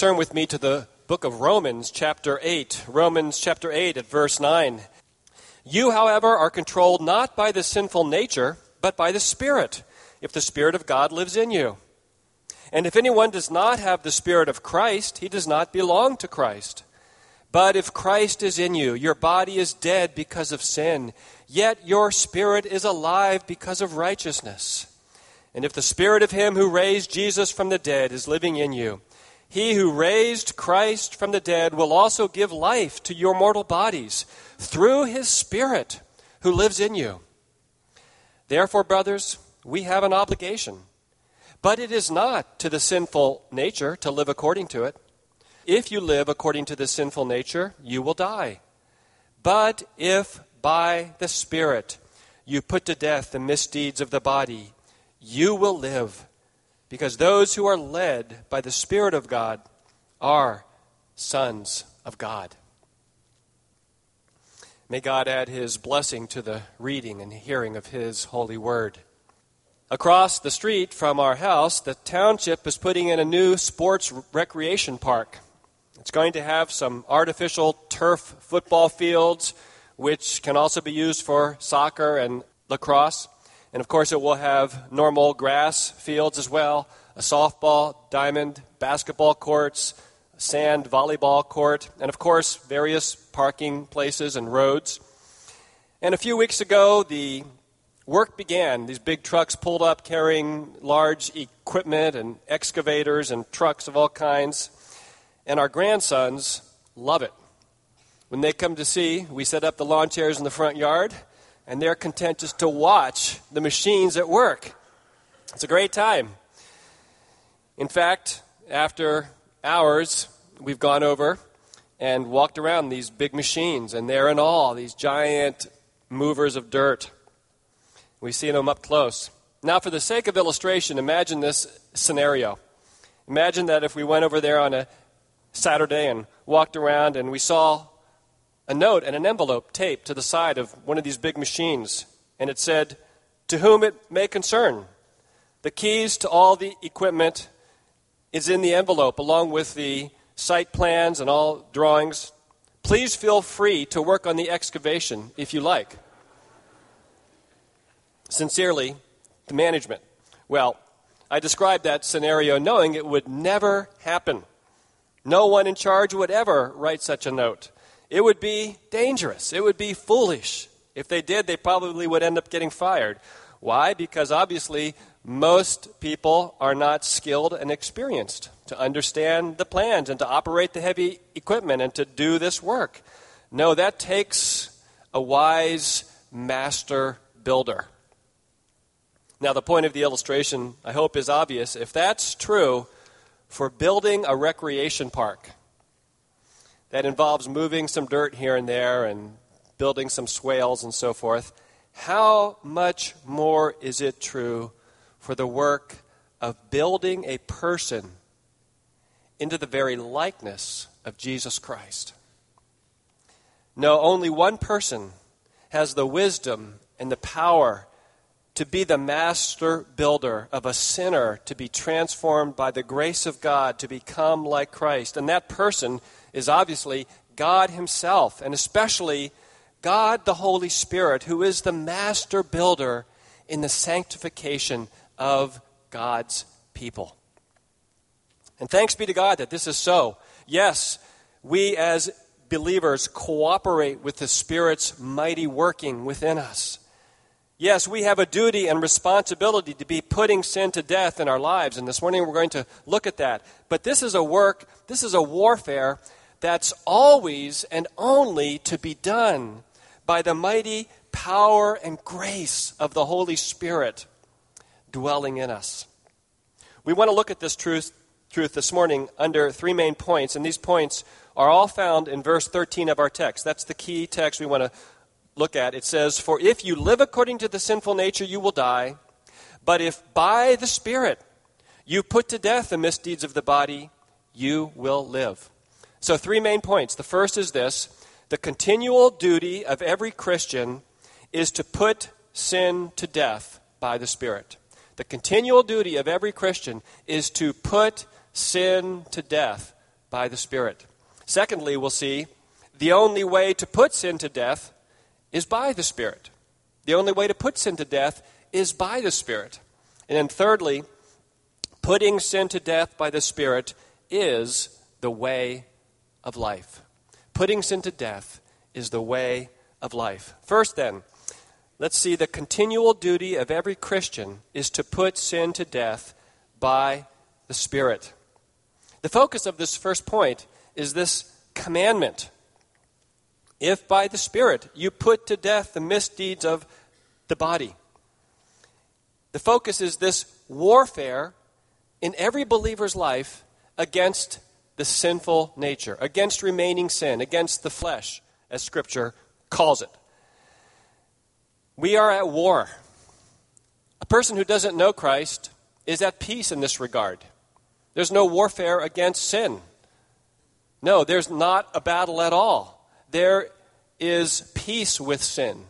Turn with me to the book of Romans, chapter 8. Romans, chapter 8, at verse 9. You, however, are controlled not by the sinful nature, but by the Spirit, if the Spirit of God lives in you. And if anyone does not have the Spirit of Christ, he does not belong to Christ. But if Christ is in you, your body is dead because of sin, yet your spirit is alive because of righteousness. And if the Spirit of Him who raised Jesus from the dead is living in you, he who raised Christ from the dead will also give life to your mortal bodies through his Spirit who lives in you. Therefore, brothers, we have an obligation. But it is not to the sinful nature to live according to it. If you live according to the sinful nature, you will die. But if by the Spirit you put to death the misdeeds of the body, you will live because those who are led by the Spirit of God are sons of God. May God add his blessing to the reading and hearing of his holy word. Across the street from our house, the township is putting in a new sports recreation park. It's going to have some artificial turf football fields, which can also be used for soccer and lacrosse. And of course, it will have normal grass fields as well a softball, diamond, basketball courts, sand volleyball court, and of course, various parking places and roads. And a few weeks ago, the work began. These big trucks pulled up carrying large equipment and excavators and trucks of all kinds. And our grandsons love it. When they come to see, we set up the lawn chairs in the front yard and they're content just to watch the machines at work. It's a great time. In fact, after hours, we've gone over and walked around these big machines, and they're in awe, these giant movers of dirt. We've seen them up close. Now, for the sake of illustration, imagine this scenario. Imagine that if we went over there on a Saturday and walked around and we saw a note and an envelope taped to the side of one of these big machines, and it said, To whom it may concern. The keys to all the equipment is in the envelope, along with the site plans and all drawings. Please feel free to work on the excavation if you like. Sincerely, the management. Well, I described that scenario knowing it would never happen. No one in charge would ever write such a note. It would be dangerous. It would be foolish. If they did, they probably would end up getting fired. Why? Because obviously, most people are not skilled and experienced to understand the plans and to operate the heavy equipment and to do this work. No, that takes a wise master builder. Now, the point of the illustration, I hope, is obvious. If that's true for building a recreation park, that involves moving some dirt here and there and building some swales and so forth, how much more is it true for the work of building a person into the very likeness of Jesus Christ? No, only one person has the wisdom and the power to be the master builder of a sinner to be transformed by the grace of God to become like Christ. And that person is obviously God Himself, and especially God the Holy Spirit, who is the master builder in the sanctification of God's people. And thanks be to God that this is so. Yes, we as believers cooperate with the Spirit's mighty working within us. Yes, we have a duty and responsibility to be putting sin to death in our lives, and this morning we're going to look at that. But this is a work, this is a warfare that's always and only to be done by the mighty power and grace of the Holy Spirit dwelling in us. We want to look at this truth, truth this morning under three main points, and these points are all found in verse 13 of our text. That's the key text we want to look at. It says, For if you live according to the sinful nature, you will die. But if by the Spirit you put to death the misdeeds of the body, you will live. So, three main points. The first is this the continual duty of every Christian is to put sin to death by the Spirit. The continual duty of every Christian is to put sin to death by the Spirit. Secondly, we'll see the only way to put sin to death is by the Spirit. The only way to put sin to death is by the Spirit. And then thirdly, putting sin to death by the Spirit is the way of life. Putting sin to death is the way of life. First, then, let's see the continual duty of every Christian is to put sin to death by the Spirit. The focus of this first point is this commandment. If by the Spirit you put to death the misdeeds of the body. The focus is this warfare in every believer's life against the sinful nature, against remaining sin, against the flesh, as Scripture calls it. We are at war. A person who doesn't know Christ is at peace in this regard. There's no warfare against sin. No, there's not a battle at all. There is peace with sin.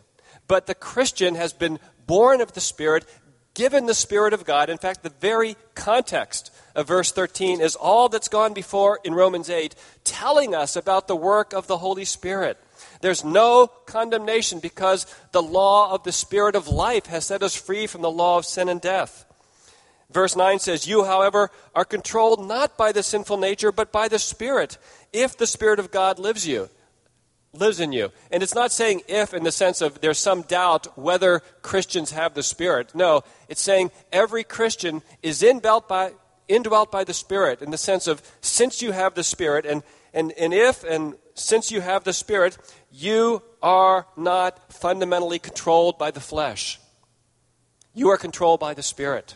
But the Christian has been born of the Spirit, given the Spirit of God. In fact, the very context of verse 13 is all that's gone before in Romans 8, telling us about the work of the Holy Spirit. There's no condemnation because the law of the Spirit of life has set us free from the law of sin and death. Verse 9 says, You, however, are controlled not by the sinful nature, but by the Spirit, if the Spirit of God lives you lives in you. And it's not saying if in the sense of there's some doubt whether Christians have the Spirit. No, it's saying every Christian is indwelt by, indwelt by the Spirit in the sense of since you have the Spirit, and, and, and if and since you have the Spirit, you are not fundamentally controlled by the flesh. You are controlled by the Spirit.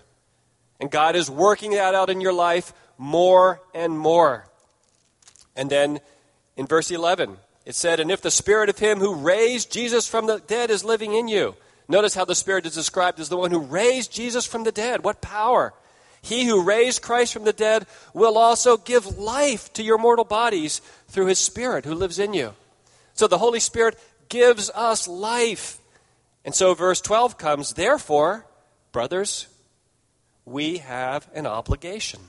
And God is working that out in your life more and more. And then in verse 11, it said, And if the spirit of him who raised Jesus from the dead is living in you. Notice how the spirit is described as the one who raised Jesus from the dead. What power! He who raised Christ from the dead will also give life to your mortal bodies through his spirit who lives in you. So the Holy Spirit gives us life. And so verse 12 comes, Therefore, brothers, we have an obligation.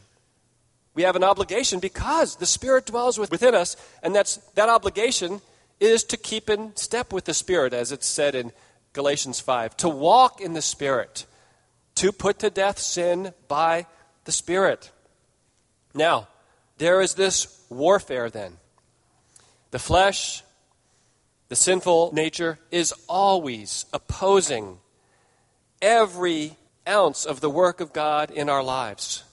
We have an obligation because the Spirit dwells within us, and that's, that obligation is to keep in step with the Spirit, as it's said in Galatians 5, to walk in the Spirit, to put to death sin by the Spirit. Now, there is this warfare then. The flesh, the sinful nature, is always opposing every ounce of the work of God in our lives.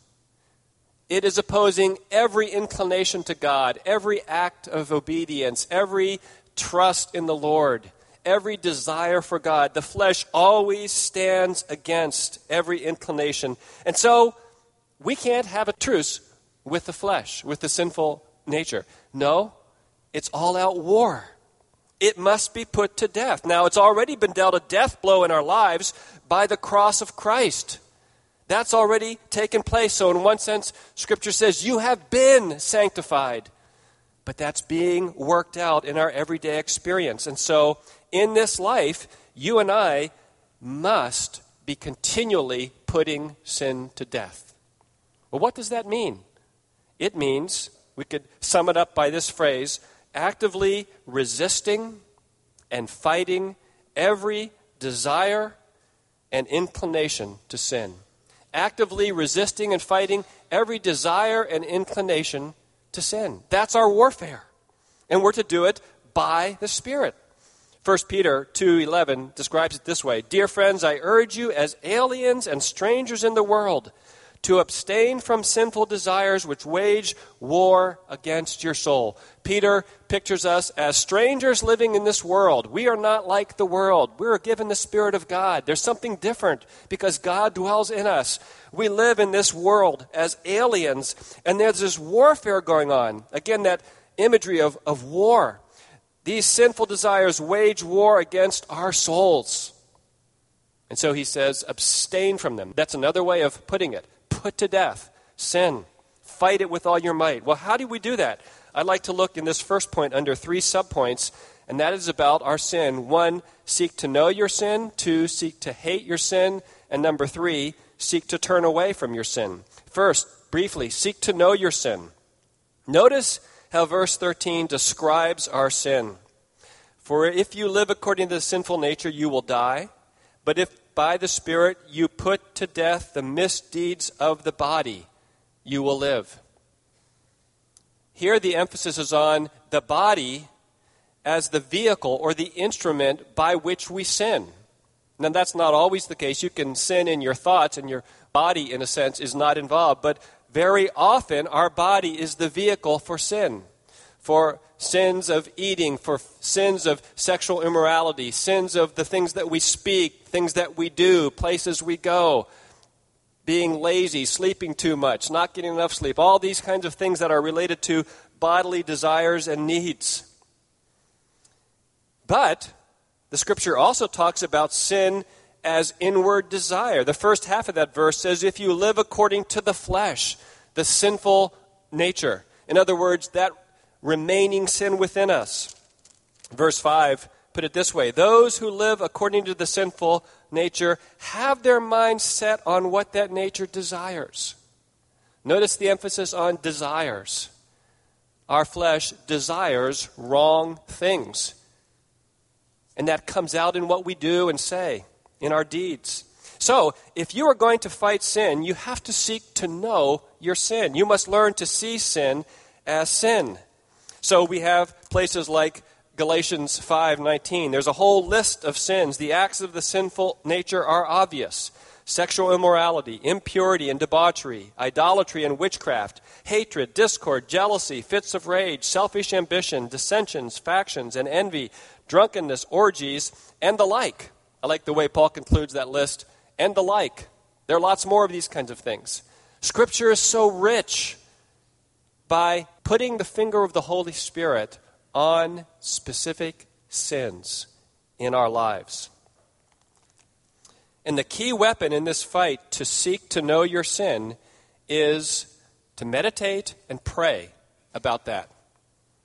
It is opposing every inclination to God, every act of obedience, every trust in the Lord, every desire for God. The flesh always stands against every inclination. And so we can't have a truce with the flesh, with the sinful nature. No, it's all out war. It must be put to death. Now, it's already been dealt a death blow in our lives by the cross of Christ. That's already taken place. So, in one sense, Scripture says, You have been sanctified. But that's being worked out in our everyday experience. And so, in this life, you and I must be continually putting sin to death. Well, what does that mean? It means, we could sum it up by this phrase actively resisting and fighting every desire and inclination to sin actively resisting and fighting every desire and inclination to sin. That's our warfare. And we're to do it by the Spirit. 1 Peter 2:11 describes it this way: "Dear friends, I urge you as aliens and strangers in the world to abstain from sinful desires which wage war against your soul. Peter pictures us as strangers living in this world. We are not like the world. We are given the Spirit of God. There's something different because God dwells in us. We live in this world as aliens, and there's this warfare going on. Again, that imagery of, of war. These sinful desires wage war against our souls. And so he says, abstain from them. That's another way of putting it. Put to death sin. Fight it with all your might. Well, how do we do that? I'd like to look in this first point under three subpoints, and that is about our sin. One, seek to know your sin. Two, seek to hate your sin. And number three, seek to turn away from your sin. First, briefly, seek to know your sin. Notice how verse 13 describes our sin. For if you live according to the sinful nature, you will die. But if by the Spirit you put to death the misdeeds of the body, you will live. Here the emphasis is on the body as the vehicle or the instrument by which we sin. Now, that's not always the case. You can sin in your thoughts, and your body, in a sense, is not involved. But very often our body is the vehicle for sin, for sins of eating, for sins of sexual immorality, sins of the things that we speak, things that we do, places we go, being lazy, sleeping too much, not getting enough sleep, all these kinds of things that are related to bodily desires and needs. But the scripture also talks about sin as inward desire. The first half of that verse says, If you live according to the flesh, the sinful nature. In other words, that remaining sin within us. Verse 5 put it this way Those who live according to the sinful nature have their minds set on what that nature desires. Notice the emphasis on desires. Our flesh desires wrong things. And that comes out in what we do and say in our deeds. So, if you are going to fight sin, you have to seek to know your sin. You must learn to see sin as sin. So, we have places like Galatians 5:19. There's a whole list of sins. The acts of the sinful nature are obvious. Sexual immorality, impurity and debauchery, idolatry and witchcraft, hatred, discord, jealousy, fits of rage, selfish ambition, dissensions, factions and envy, drunkenness, orgies, and the like. I like the way Paul concludes that list, and the like. There are lots more of these kinds of things. Scripture is so rich by putting the finger of the Holy Spirit on specific sins in our lives. And the key weapon in this fight to seek to know your sin is to meditate and pray about that.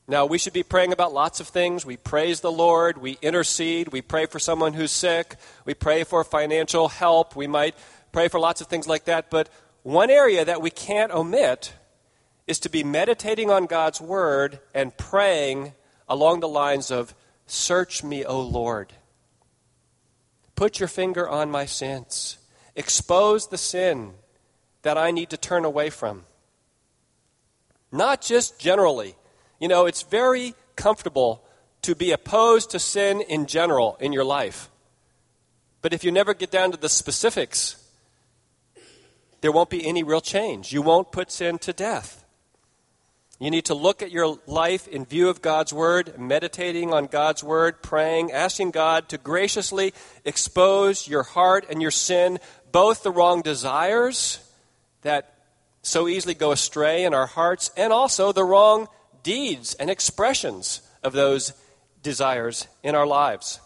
Now, we should be praying about lots of things. We praise the Lord, we intercede, we pray for someone who's sick, we pray for financial help, we might pray for lots of things like that. But one area that we can't omit is to be meditating on God's Word and praying along the lines of, Search me, O Lord. Put your finger on my sins. Expose the sin that I need to turn away from. Not just generally you know, it's very comfortable to be opposed to sin in general in your life. But if you never get down to the specifics, there won't be any real change. You won't put sin to death. You need to look at your life in view of God's Word, meditating on God's Word, praying, asking God to graciously expose your heart and your sin, both the wrong desires that so easily go astray in our hearts, and also the wrong deeds and expressions of those desires in our lives.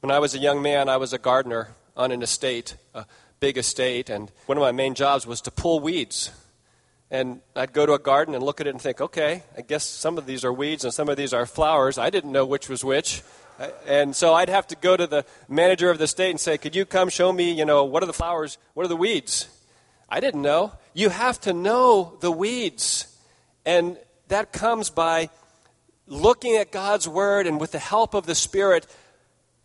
When I was a young man, I was a gardener on an estate, a big estate, and one of my main jobs was to pull weeds. And I'd go to a garden and look at it and think, okay, I guess some of these are weeds and some of these are flowers. I didn't know which was which. And so I'd have to go to the manager of the estate and say, could you come show me, you know, what are the flowers, what are the weeds? I didn't know. You have to know the weeds. And that comes by looking at God's Word and with the help of the Spirit,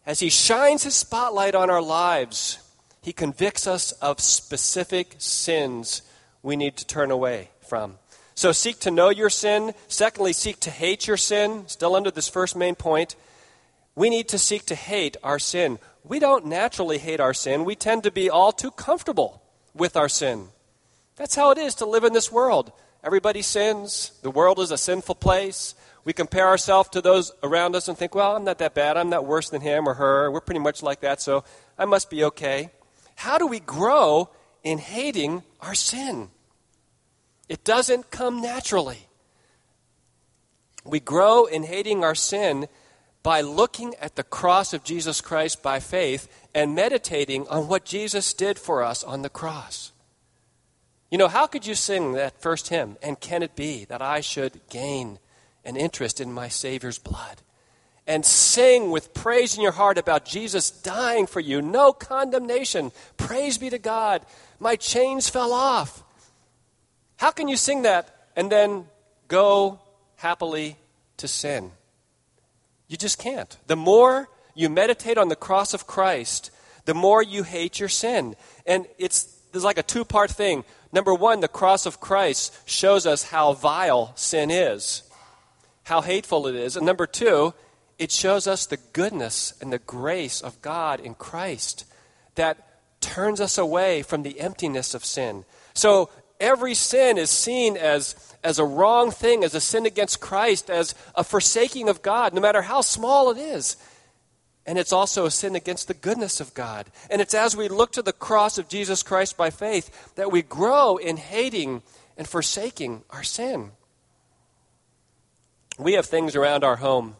as He shines His spotlight on our lives, He convicts us of specific sins we need to turn away from. So seek to know your sin. Secondly, seek to hate your sin. Still under this first main point. We need to seek to hate our sin. We don't naturally hate our sin. We tend to be all too comfortable with our sin. That's how it is to live in this world. Everybody sins. The world is a sinful place. We compare ourselves to those around us and think, well, I'm not that bad. I'm not worse than him or her. We're pretty much like that, so I must be okay. How do we grow in hating our sin? It doesn't come naturally. We grow in hating our sin by looking at the cross of Jesus Christ by faith and meditating on what Jesus did for us on the cross. You know, how could you sing that first hymn, And Can It Be That I Should Gain an Interest in My Savior's Blood? And sing with praise in your heart about Jesus dying for you. No condemnation. Praise be to God. My chains fell off. How can you sing that and then go happily to sin? You just can't. The more you meditate on the cross of Christ, the more you hate your sin. And it's there's like a two-part thing. Number 1, the cross of Christ shows us how vile sin is. How hateful it is. And number 2, it shows us the goodness and the grace of God in Christ that turns us away from the emptiness of sin. So every sin is seen as, as a wrong thing, as a sin against Christ, as a forsaking of God, no matter how small it is. And it's also a sin against the goodness of God. And it's as we look to the cross of Jesus Christ by faith that we grow in hating and forsaking our sin. We have things around our home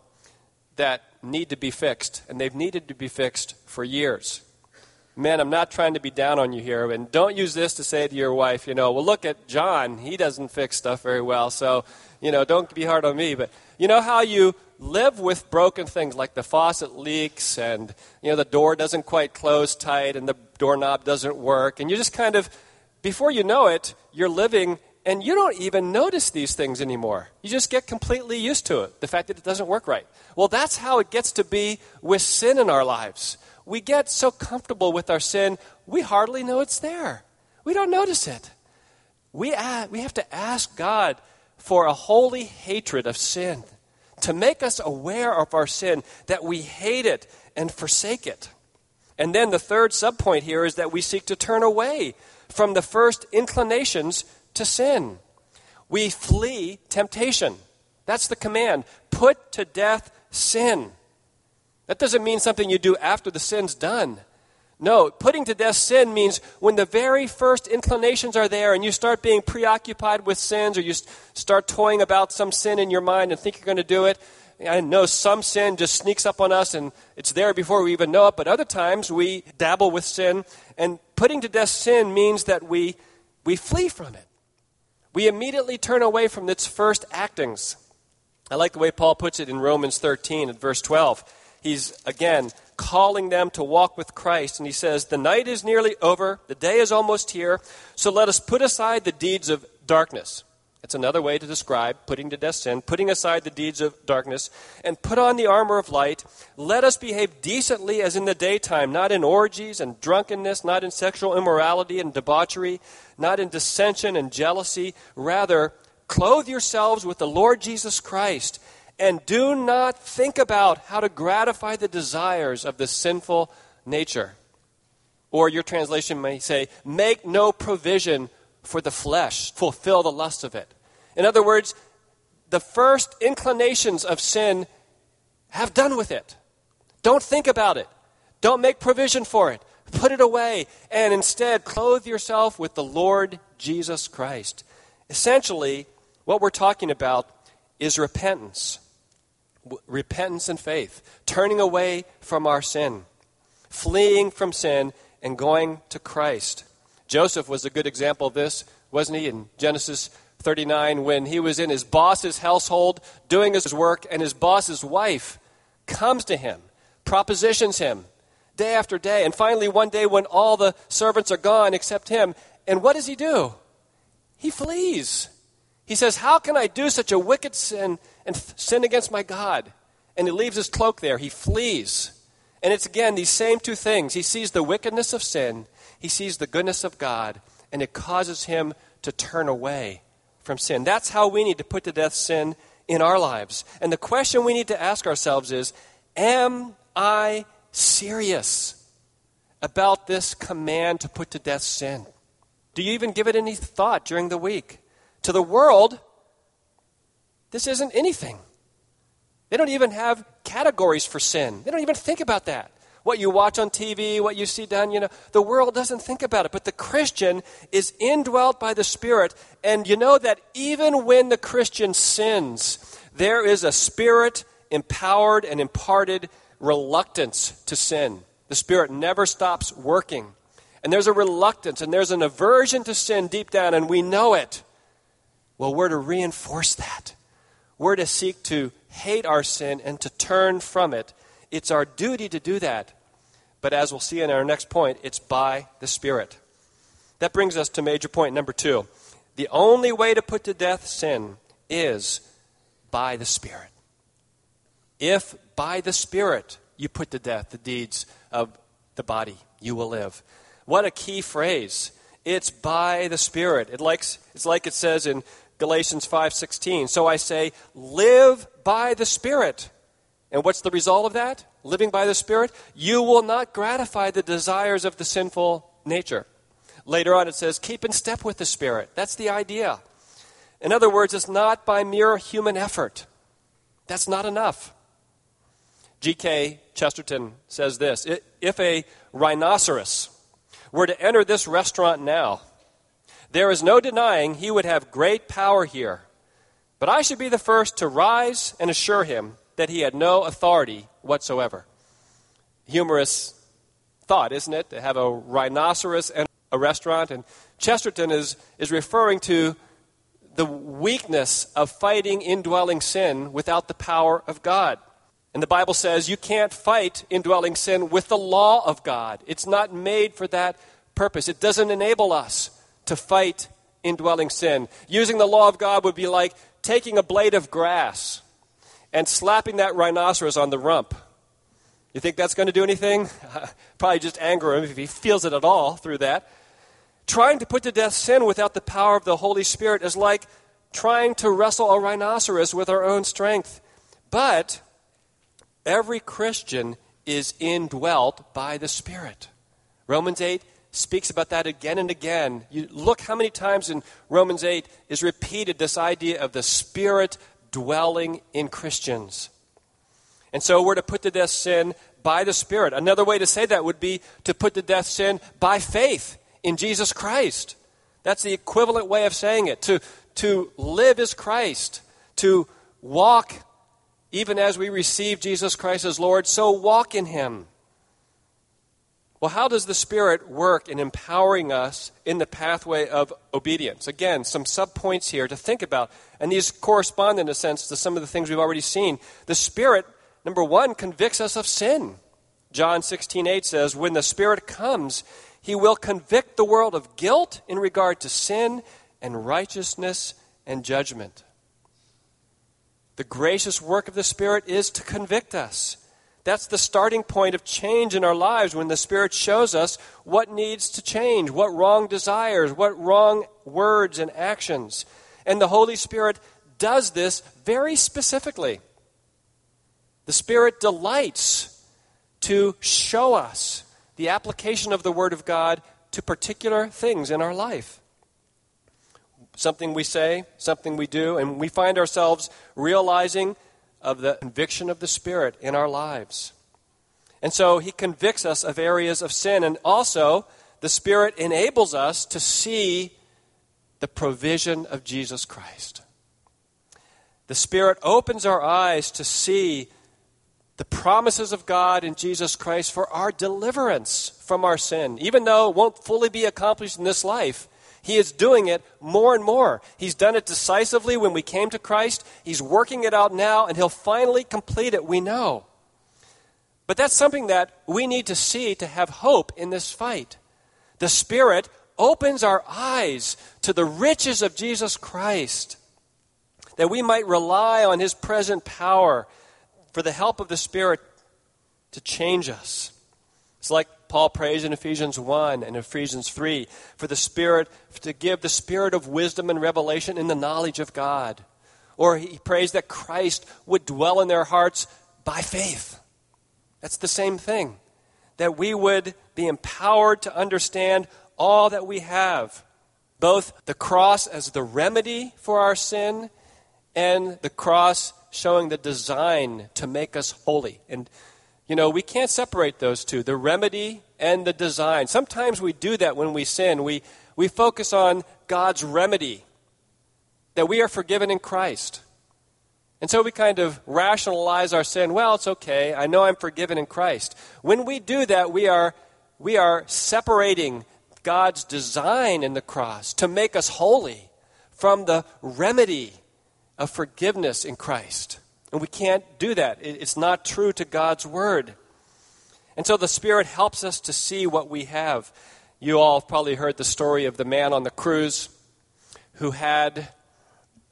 that need to be fixed, and they've needed to be fixed for years men, I'm not trying to be down on you here, and don't use this to say to your wife, you know, well, look at John. He doesn't fix stuff very well, so, you know, don't be hard on me. But you know how you live with broken things like the faucet leaks and, you know, the door doesn't quite close tight and the doorknob doesn't work, and you just kind of, before you know it, you're living and you don't even notice these things anymore. You just get completely used to it, the fact that it doesn't work right. Well, that's how it gets to be with sin in our lives we get so comfortable with our sin, we hardly know it's there. We don't notice it. We, we have to ask God for a holy hatred of sin, to make us aware of our sin, that we hate it and forsake it. And then the third subpoint here is that we seek to turn away from the first inclinations to sin. We flee temptation. That's the command. Put to death sin. That doesn't mean something you do after the sin's done. No, putting to death sin means when the very first inclinations are there and you start being preoccupied with sins or you start toying about some sin in your mind and think you're going to do it. I know some sin just sneaks up on us and it's there before we even know it, but other times we dabble with sin. And putting to death sin means that we, we flee from it. We immediately turn away from its first actings. I like the way Paul puts it in Romans 13 at verse 12 he's again calling them to walk with Christ. And he says, The night is nearly over, the day is almost here, so let us put aside the deeds of darkness. It's another way to describe putting to death sin, putting aside the deeds of darkness, and put on the armor of light. Let us behave decently as in the daytime, not in orgies and drunkenness, not in sexual immorality and debauchery, not in dissension and jealousy. Rather, clothe yourselves with the Lord Jesus Christ and do not think about how to gratify the desires of the sinful nature. Or your translation may say, make no provision for the flesh, fulfill the lust of it. In other words, the first inclinations of sin have done with it. Don't think about it. Don't make provision for it. Put it away and instead clothe yourself with the Lord Jesus Christ. Essentially, what we're talking about is repentance repentance and faith, turning away from our sin, fleeing from sin, and going to Christ. Joseph was a good example of this, wasn't he, in Genesis 39 when he was in his boss's household doing his work, and his boss's wife comes to him, propositions him day after day. And finally, one day when all the servants are gone except him, and what does he do? He flees. He says, How can I do such a wicked sin and sin against my God? And he leaves his cloak there. He flees. And it's again these same two things. He sees the wickedness of sin, he sees the goodness of God, and it causes him to turn away from sin. That's how we need to put to death sin in our lives. And the question we need to ask ourselves is Am I serious about this command to put to death sin? Do you even give it any thought during the week? To the world, this isn't anything. They don't even have categories for sin. They don't even think about that. What you watch on TV, what you see done, you know, the world doesn't think about it. But the Christian is indwelt by the Spirit. And you know that even when the Christian sins, there is a Spirit empowered and imparted reluctance to sin. The Spirit never stops working. And there's a reluctance and there's an aversion to sin deep down, and we know it. Well, we're to reinforce that. We're to seek to hate our sin and to turn from it. It's our duty to do that. But as we'll see in our next point, it's by the Spirit. That brings us to major point number two. The only way to put to death sin is by the Spirit. If by the Spirit you put to death the deeds of the body, you will live. What a key phrase. It's by the Spirit. It likes, it's like it says in Galatians 5:16. So I say, live by the Spirit. And what's the result of that? Living by the Spirit? You will not gratify the desires of the sinful nature. Later on, it says, keep in step with the Spirit. That's the idea. In other words, it's not by mere human effort. That's not enough. G.K. Chesterton says this If a rhinoceros were to enter this restaurant now, there is no denying he would have great power here. But I should be the first to rise and assure him that he had no authority whatsoever. Humorous thought, isn't it? To have a rhinoceros and a restaurant. And Chesterton is, is referring to the weakness of fighting indwelling sin without the power of God. And the Bible says you can't fight indwelling sin with the law of God. It's not made for that purpose. It doesn't enable us to fight indwelling sin. Using the law of God would be like taking a blade of grass and slapping that rhinoceros on the rump. You think that's going to do anything? Probably just anger him if he feels it at all through that. Trying to put to death sin without the power of the Holy Spirit is like trying to wrestle a rhinoceros with our own strength. But Every Christian is indwelt by the Spirit. Romans 8 speaks about that again and again. You look how many times in Romans 8 is repeated this idea of the Spirit dwelling in Christians. And so we're to put to death sin by the Spirit. Another way to say that would be to put to death sin by faith in Jesus Christ. That's the equivalent way of saying it. To, to live as Christ, to walk even as we receive Jesus Christ as Lord, so walk in Him. Well, how does the Spirit work in empowering us in the pathway of obedience? Again, some subpoints here to think about, and these correspond, in a sense, to some of the things we've already seen. The Spirit, number one, convicts us of sin. John 16, 8 says, When the Spirit comes, He will convict the world of guilt in regard to sin and righteousness and judgment. The gracious work of the Spirit is to convict us. That's the starting point of change in our lives when the Spirit shows us what needs to change, what wrong desires, what wrong words and actions. And the Holy Spirit does this very specifically. The Spirit delights to show us the application of the Word of God to particular things in our life something we say, something we do, and we find ourselves realizing of the conviction of the Spirit in our lives. And so he convicts us of areas of sin, and also the Spirit enables us to see the provision of Jesus Christ. The Spirit opens our eyes to see the promises of God in Jesus Christ for our deliverance from our sin. Even though it won't fully be accomplished in this life, he is doing it more and more. He's done it decisively when we came to Christ. He's working it out now, and He'll finally complete it, we know. But that's something that we need to see to have hope in this fight. The Spirit opens our eyes to the riches of Jesus Christ, that we might rely on His present power for the help of the Spirit to change us. It's like Paul prays in Ephesians 1 and Ephesians 3 for the Spirit, to give the Spirit of wisdom and revelation in the knowledge of God. Or he prays that Christ would dwell in their hearts by faith. That's the same thing. That we would be empowered to understand all that we have both the cross as the remedy for our sin and the cross showing the design to make us holy. And, you know, we can't separate those two the remedy and the design. Sometimes we do that when we sin. We, we focus on God's remedy, that we are forgiven in Christ. And so we kind of rationalize our sin. Well, it's okay. I know I'm forgiven in Christ. When we do that, we are, we are separating God's design in the cross to make us holy from the remedy of forgiveness in Christ. And we can't do that. It's not true to God's word. And so the Spirit helps us to see what we have. You all have probably heard the story of the man on the cruise who had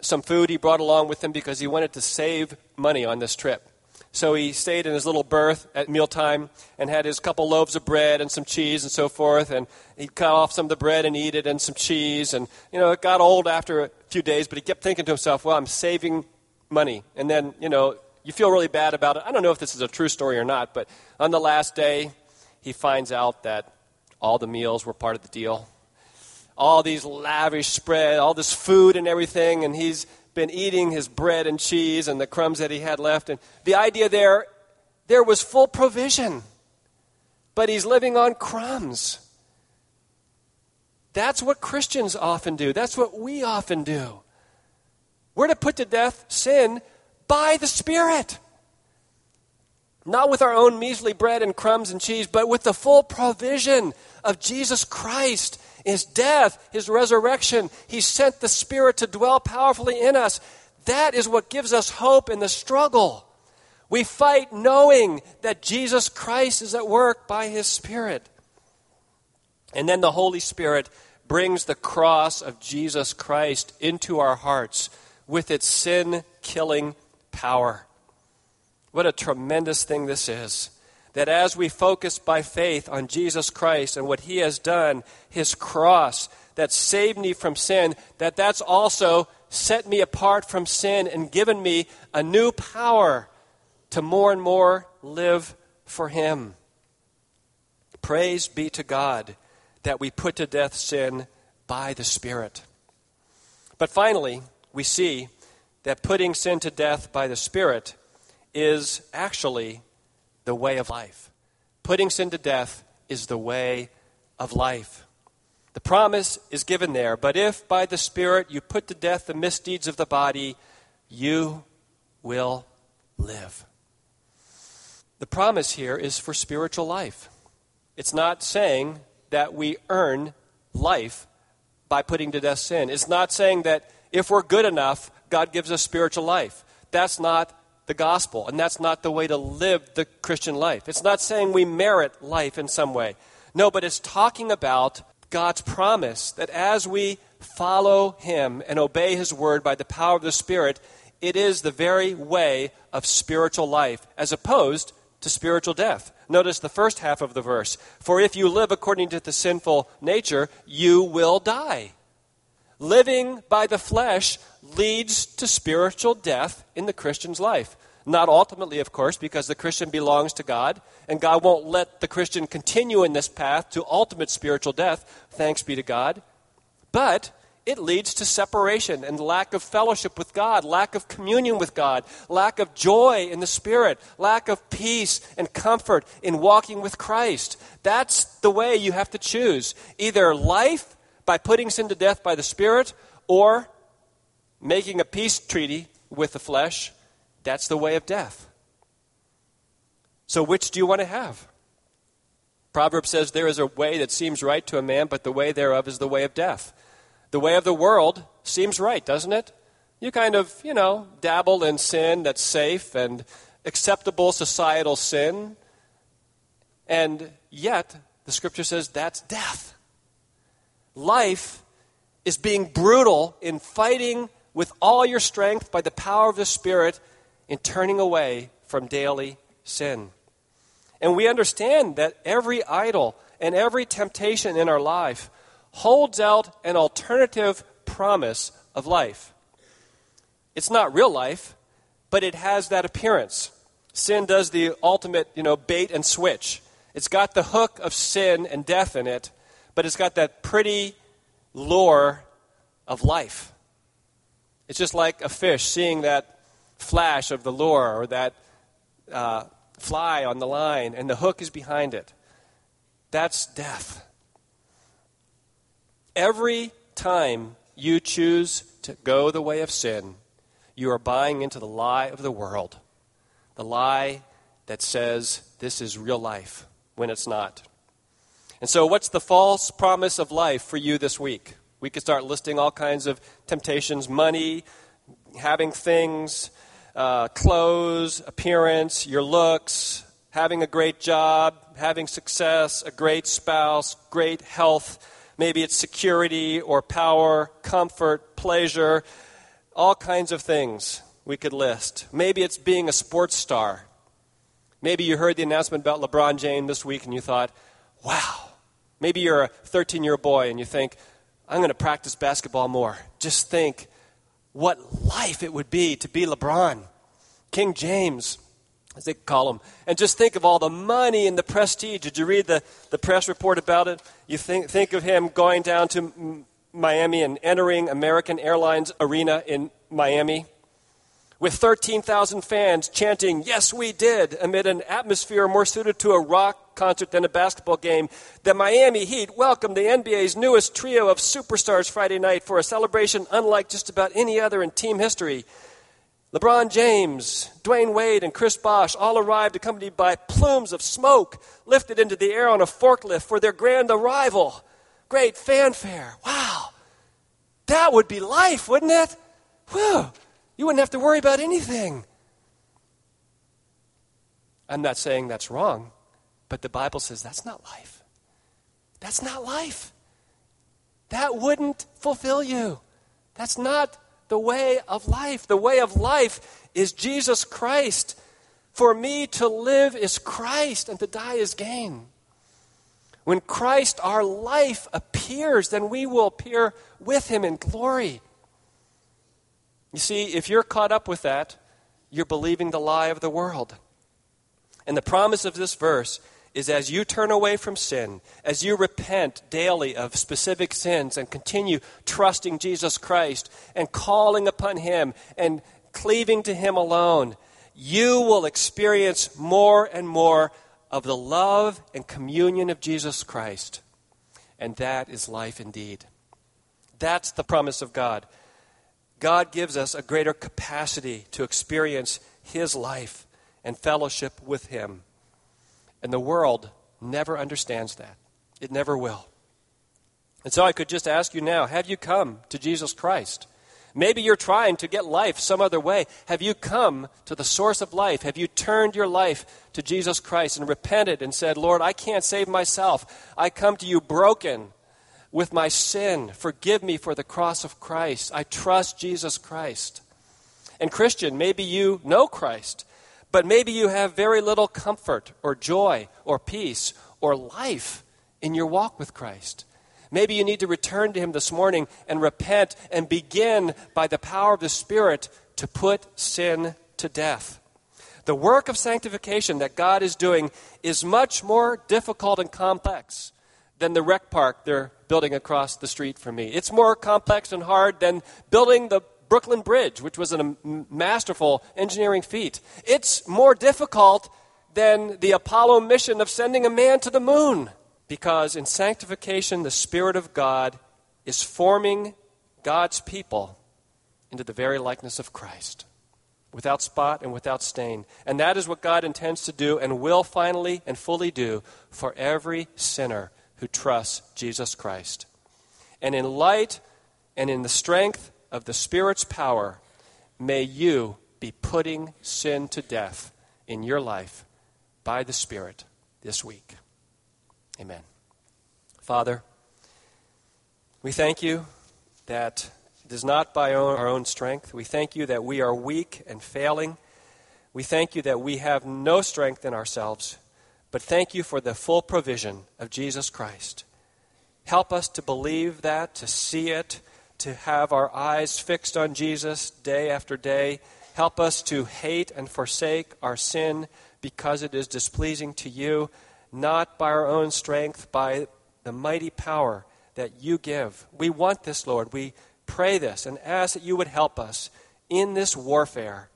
some food he brought along with him because he wanted to save money on this trip. So he stayed in his little berth at mealtime and had his couple loaves of bread and some cheese and so forth. And he'd cut off some of the bread and eat it and some cheese. And, you know, it got old after a few days, but he kept thinking to himself, well, I'm saving money. And then, you know, you feel really bad about it. I don't know if this is a true story or not, but on the last day, he finds out that all the meals were part of the deal. All these lavish spread, all this food and everything, and he's been eating his bread and cheese and the crumbs that he had left. And the idea there, there was full provision, but he's living on crumbs. That's what Christians often do. That's what we often do. We're to put to death sin by the Spirit. Not with our own measly bread and crumbs and cheese, but with the full provision of Jesus Christ his death, his resurrection. He sent the Spirit to dwell powerfully in us. That is what gives us hope in the struggle. We fight knowing that Jesus Christ is at work by his Spirit. And then the Holy Spirit brings the cross of Jesus Christ into our hearts with its sin killing power. What a tremendous thing this is that as we focus by faith on Jesus Christ and what he has done, his cross that saved me from sin, that that's also set me apart from sin and given me a new power to more and more live for him. Praise be to God that we put to death sin by the Spirit. But finally, we see that putting sin to death by the Spirit is actually the way of life. Putting sin to death is the way of life. The promise is given there, but if by the Spirit you put to death the misdeeds of the body, you will live. The promise here is for spiritual life. It's not saying that we earn life by putting to death sin. It's not saying that if we're good enough, God gives us spiritual life. That's not the gospel, and that's not the way to live the Christian life. It's not saying we merit life in some way. No, but it's talking about God's promise that as we follow Him and obey His word by the power of the Spirit, it is the very way of spiritual life, as opposed to spiritual death. Notice the first half of the verse For if you live according to the sinful nature, you will die. Living by the flesh leads to spiritual death in the Christian's life. Not ultimately, of course, because the Christian belongs to God, and God won't let the Christian continue in this path to ultimate spiritual death, thanks be to God. But it leads to separation and lack of fellowship with God, lack of communion with God, lack of joy in the Spirit, lack of peace and comfort in walking with Christ. That's the way you have to choose either life by putting sin to death by the Spirit or making a peace treaty with the flesh, that's the way of death. So, which do you want to have? Proverbs says, There is a way that seems right to a man, but the way thereof is the way of death. The way of the world seems right, doesn't it? You kind of, you know, dabble in sin that's safe and acceptable societal sin. And yet, the scripture says that's death. Life is being brutal in fighting with all your strength by the power of the Spirit in turning away from daily sin. And we understand that every idol and every temptation in our life holds out an alternative promise of life. It's not real life, but it has that appearance. Sin does the ultimate, you know, bait and switch. It's got the hook of sin and death in it, but it's got that pretty lure of life. It's just like a fish seeing that flash of the lure or that uh, fly on the line and the hook is behind it. That's death. Every time you choose to go the way of sin, you are buying into the lie of the world. The lie that says this is real life when it's not. And so, what's the false promise of life for you this week? We could start listing all kinds of temptations money, having things, uh, clothes, appearance, your looks, having a great job, having success, a great spouse, great health. Maybe it's security or power, comfort, pleasure, all kinds of things we could list. Maybe it's being a sports star. Maybe you heard the announcement about LeBron James this week and you thought, wow. Maybe you're a 13 year boy and you think, I'm going to practice basketball more. Just think what life it would be to be LeBron, King James, as they call him. And just think of all the money and the prestige. Did you read the, the press report about it? You think, think of him going down to Miami and entering American Airlines Arena in Miami with 13,000 fans chanting, Yes, we did, amid an atmosphere more suited to a rock concert than a basketball game. The Miami Heat welcomed the NBA's newest trio of superstars Friday night for a celebration unlike just about any other in team history. LeBron James, Dwyane Wade, and Chris Bosh all arrived accompanied by plumes of smoke lifted into the air on a forklift for their grand arrival. Great fanfare. Wow. That would be life, wouldn't it? Whew. You wouldn't have to worry about anything. I'm not saying that's wrong, but the Bible says that's not life. That's not life. That wouldn't fulfill you. That's not the way of life. The way of life is Jesus Christ. For me to live is Christ, and to die is gain. When Christ, our life, appears, then we will appear with him in glory. You see, if you're caught up with that, you're believing the lie of the world. And the promise of this verse is as you turn away from sin, as you repent daily of specific sins and continue trusting Jesus Christ and calling upon Him and cleaving to Him alone, you will experience more and more of the love and communion of Jesus Christ. And that is life indeed. That's the promise of God. God gives us a greater capacity to experience His life and fellowship with Him. And the world never understands that. It never will. And so I could just ask you now have you come to Jesus Christ? Maybe you're trying to get life some other way. Have you come to the source of life? Have you turned your life to Jesus Christ and repented and said, Lord, I can't save myself. I come to you broken with my sin. Forgive me for the cross of Christ. I trust Jesus Christ. And, Christian, maybe you know Christ, but maybe you have very little comfort or joy or peace or life in your walk with Christ. Maybe you need to return to Him this morning and repent and begin by the power of the Spirit to put sin to death. The work of sanctification that God is doing is much more difficult and complex than the rec park they're building across the street from me. It's more complex and hard than building the Brooklyn Bridge, which was a masterful engineering feat. It's more difficult than the Apollo mission of sending a man to the moon. Because in sanctification, the Spirit of God is forming God's people into the very likeness of Christ, without spot and without stain. And that is what God intends to do and will finally and fully do for every sinner who trusts Jesus Christ. And in light and in the strength of the Spirit's power, may you be putting sin to death in your life by the Spirit this week. Amen. Father, we thank you that it is not by our own strength. We thank you that we are weak and failing. We thank you that we have no strength in ourselves. But thank you for the full provision of Jesus Christ. Help us to believe that, to see it, to have our eyes fixed on Jesus day after day. Help us to hate and forsake our sin because it is displeasing to you, not by our own strength, by the mighty power that you give. We want this, Lord. We pray this and ask that you would help us in this warfare,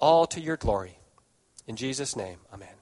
all to your glory. In Jesus' name, amen.